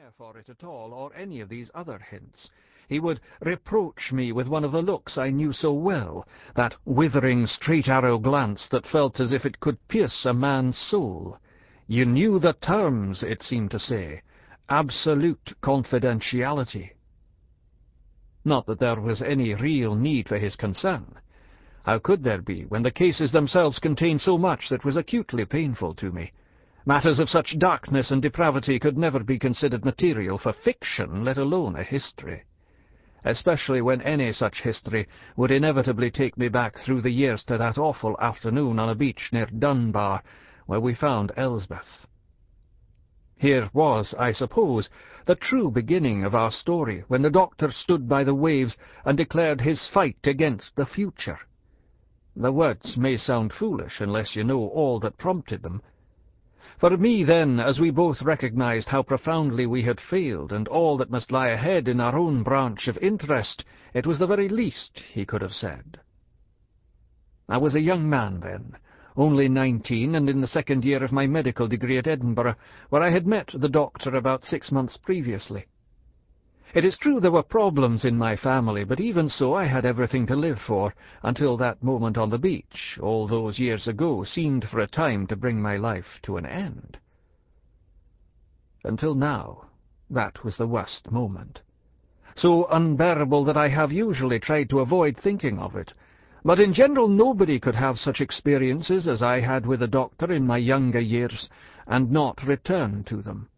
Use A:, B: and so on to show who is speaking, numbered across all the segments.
A: care for it at all, or any of these other hints. He would reproach me with one of the looks I knew so well, that withering, straight-arrow glance that felt as if it could pierce a man's soul. You knew the terms, it seemed to say. Absolute confidentiality. Not that there was any real need for his concern. How could there be, when the cases themselves contained so much that was acutely painful to me? Matters of such darkness and depravity could never be considered material for fiction, let alone a history especially when any such history would inevitably take me back through the years to that awful afternoon on a beach near Dunbar, where we found Elspeth. Here was, I suppose, the true beginning of our story, when the doctor stood by the waves and declared his fight against the future. The words may sound foolish unless you know all that prompted them, for me, then, as we both recognized how profoundly we had failed, and all that must lie ahead in our own branch of interest, it was the very least he could have said. I was a young man then, only nineteen, and in the second year of my medical degree at Edinburgh, where I had met the doctor about six months previously. It is true there were problems in my family, but even so I had everything to live for, until that moment on the beach, all those years ago, seemed for a time to bring my life to an end. Until now, that was the worst moment. So unbearable that I have usually tried to avoid thinking of it. But in general nobody could have such experiences as I had with the doctor in my younger years, and not return to them.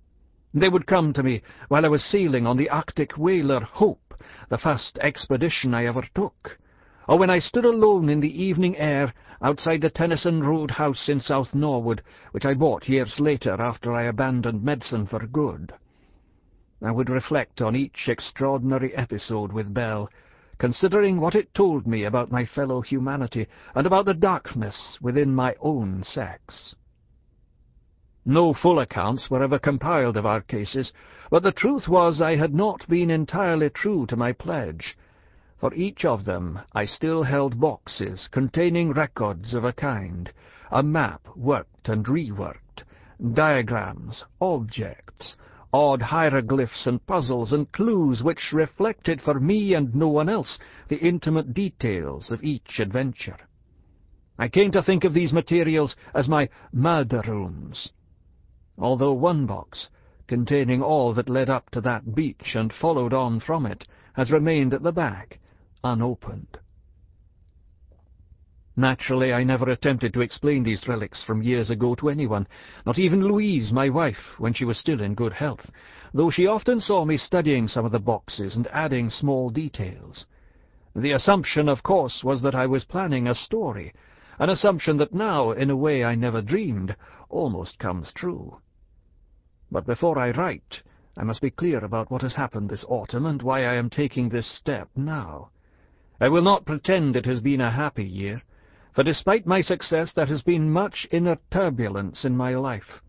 A: They would come to me while I was sailing on the Arctic whaler Hope, the first expedition I ever took, or when I stood alone in the evening air outside the Tennyson Road house in South Norwood, which I bought years later after I abandoned medicine for good. I would reflect on each extraordinary episode with Bell, considering what it told me about my fellow humanity and about the darkness within my own sex. No full accounts were ever compiled of our cases, but the truth was I had not been entirely true to my pledge. For each of them I still held boxes containing records of a kind, a map worked and reworked, diagrams, objects, odd hieroglyphs and puzzles and clues which reflected for me and no one else the intimate details of each adventure. I came to think of these materials as my murder rooms although one box, containing all that led up to that beach and followed on from it, has remained at the back, unopened. Naturally, I never attempted to explain these relics from years ago to anyone, not even Louise, my wife, when she was still in good health, though she often saw me studying some of the boxes and adding small details. The assumption, of course, was that I was planning a story, an assumption that now, in a way I never dreamed, almost comes true. But before I write, I must be clear about what has happened this autumn and why I am taking this step now. I will not pretend it has been a happy year, for despite my success there has been much inner turbulence in my life.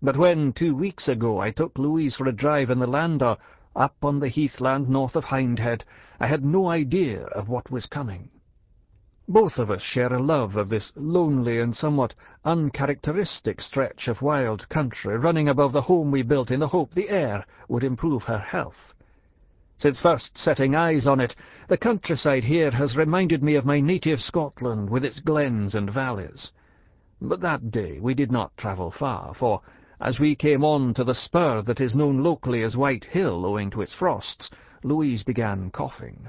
A: But when, two weeks ago, I took Louise for a drive in the landau up on the heathland north of Hindhead, I had no idea of what was coming. Both of us share a love of this lonely and somewhat uncharacteristic stretch of wild country running above the home we built in the hope the air would improve her health. Since first setting eyes on it, the countryside here has reminded me of my native Scotland with its glens and valleys. But that day we did not travel far, for as we came on to the spur that is known locally as White Hill owing to its frosts, Louise began coughing.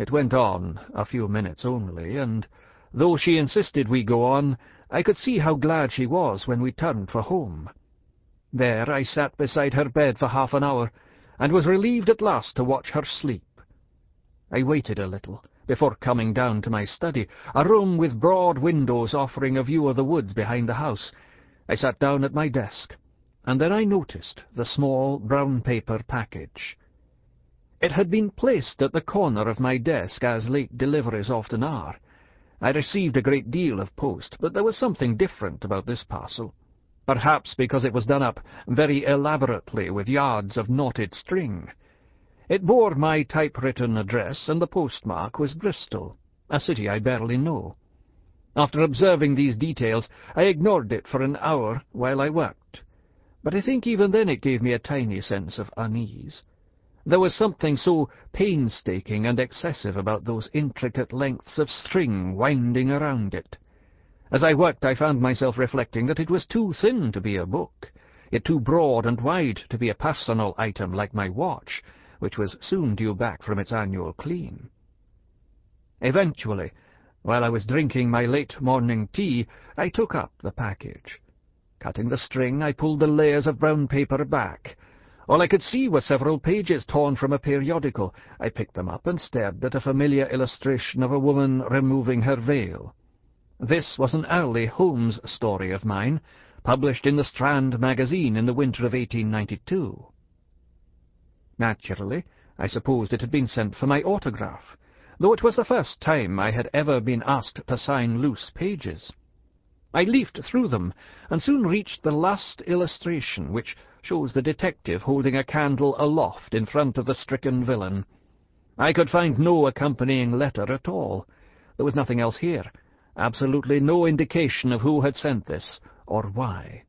A: It went on a few minutes only, and though she insisted we go on, I could see how glad she was when we turned for home. There I sat beside her bed for half an hour, and was relieved at last to watch her sleep. I waited a little before coming down to my study, a room with broad windows offering a view of the woods behind the house. I sat down at my desk, and then I noticed the small brown paper package. It had been placed at the corner of my desk, as late deliveries often are. I received a great deal of post, but there was something different about this parcel. Perhaps because it was done up very elaborately with yards of knotted string. It bore my typewritten address, and the postmark was Bristol, a city I barely know. After observing these details, I ignored it for an hour while I worked. but I think even then it gave me a tiny sense of unease. There was something so painstaking and excessive about those intricate lengths of string winding around it. As I worked, I found myself reflecting that it was too thin to be a book, yet too broad and wide to be a personal item like my watch, which was soon due back from its annual clean. Eventually, while I was drinking my late morning tea, I took up the package. Cutting the string, I pulled the layers of brown paper back. All I could see were several pages torn from a periodical. I picked them up and stared at a familiar illustration of a woman removing her veil. This was an early Holmes story of mine, published in the Strand magazine in the winter of 1892. Naturally, I supposed it had been sent for my autograph, though it was the first time I had ever been asked to sign loose pages. I leafed through them, and soon reached the last illustration, which shows the detective holding a candle aloft in front of the stricken villain. I could find no accompanying letter at all. There was nothing else here, absolutely no indication of who had sent this, or why.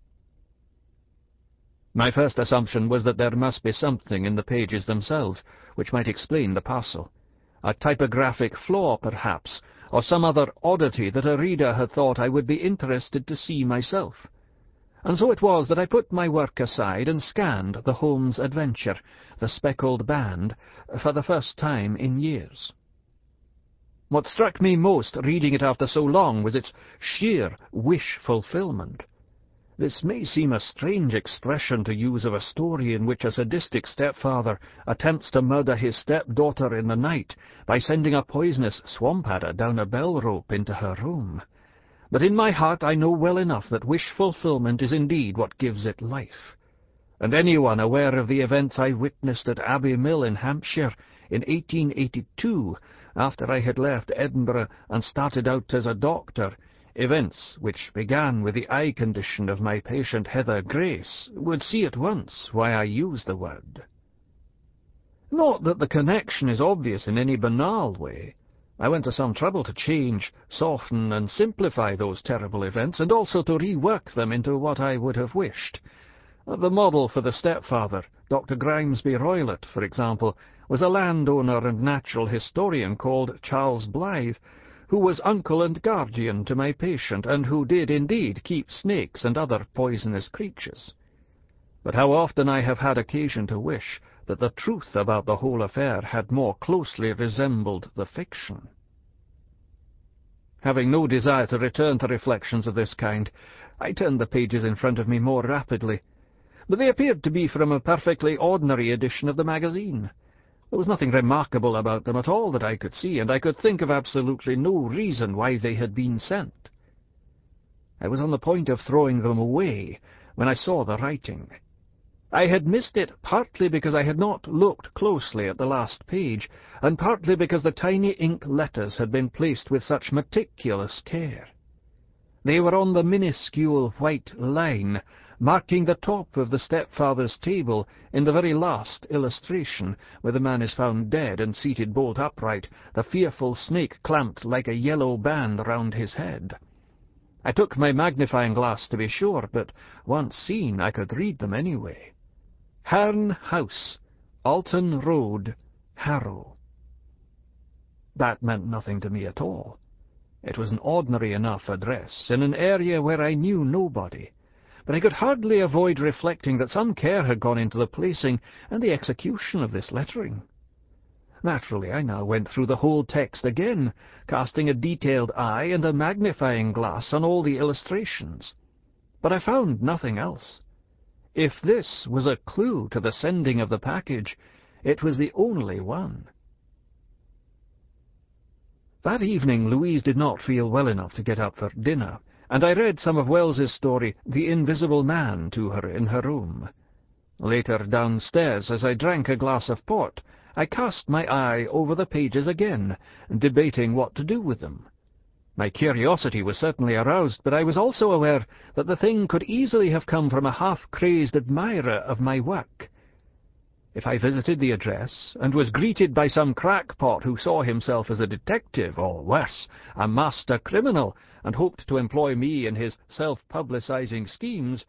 A: My first assumption was that there must be something in the pages themselves which might explain the parcel. A typographic flaw, perhaps, or some other oddity that a reader had thought I would be interested to see myself. And so it was that I put my work aside and scanned the Holmes adventure, The Speckled Band, for the first time in years. What struck me most reading it after so long was its sheer wish fulfillment. This may seem a strange expression to use of a story in which a sadistic stepfather attempts to murder his stepdaughter in the night by sending a poisonous swamp adder down a bell rope into her room. But in my heart I know well enough that wish fulfillment is indeed what gives it life. And anyone aware of the events I witnessed at Abbey Mill in Hampshire in 1882 after I had left Edinburgh and started out as a doctor, events which began with the eye condition of my patient Heather Grace, would see at once why I use the word. Not that the connection is obvious in any banal way. I went to some trouble to change, soften, and simplify those terrible events, and also to rework them into what I would have wished. Uh, the model for the stepfather, Dr. Grimesby Roylott, for example, was a landowner and natural historian called Charles Blythe, who was uncle and guardian to my patient, and who did indeed keep snakes and other poisonous creatures. But how often I have had occasion to wish that the truth about the whole affair had more closely resembled the fiction. Having no desire to return to reflections of this kind, I turned the pages in front of me more rapidly, but they appeared to be from a perfectly ordinary edition of the magazine. There was nothing remarkable about them at all that I could see, and I could think of absolutely no reason why they had been sent. I was on the point of throwing them away when I saw the writing. I had missed it partly because I had not looked closely at the last page, and partly because the tiny ink letters had been placed with such meticulous care. They were on the minuscule white line marking the top of the stepfather's table in the very last illustration, where the man is found dead and seated bolt upright, the fearful snake clamped like a yellow band round his head. I took my magnifying glass to be sure, but once seen I could read them anyway. Herne House, Alton Road, Harrow. That meant nothing to me at all. It was an ordinary enough address, in an area where I knew nobody, but I could hardly avoid reflecting that some care had gone into the placing and the execution of this lettering. Naturally, I now went through the whole text again, casting a detailed eye and a magnifying glass on all the illustrations. But I found nothing else. If this was a clue to the sending of the package, it was the only one. That evening Louise did not feel well enough to get up for dinner, and I read some of Wells's story, The Invisible Man, to her in her room. Later downstairs, as I drank a glass of port, I cast my eye over the pages again, debating what to do with them. My curiosity was certainly aroused, but I was also aware that the thing could easily have come from a half-crazed admirer of my work. If I visited the address, and was greeted by some crackpot who saw himself as a detective, or worse, a master criminal, and hoped to employ me in his self-publicizing schemes,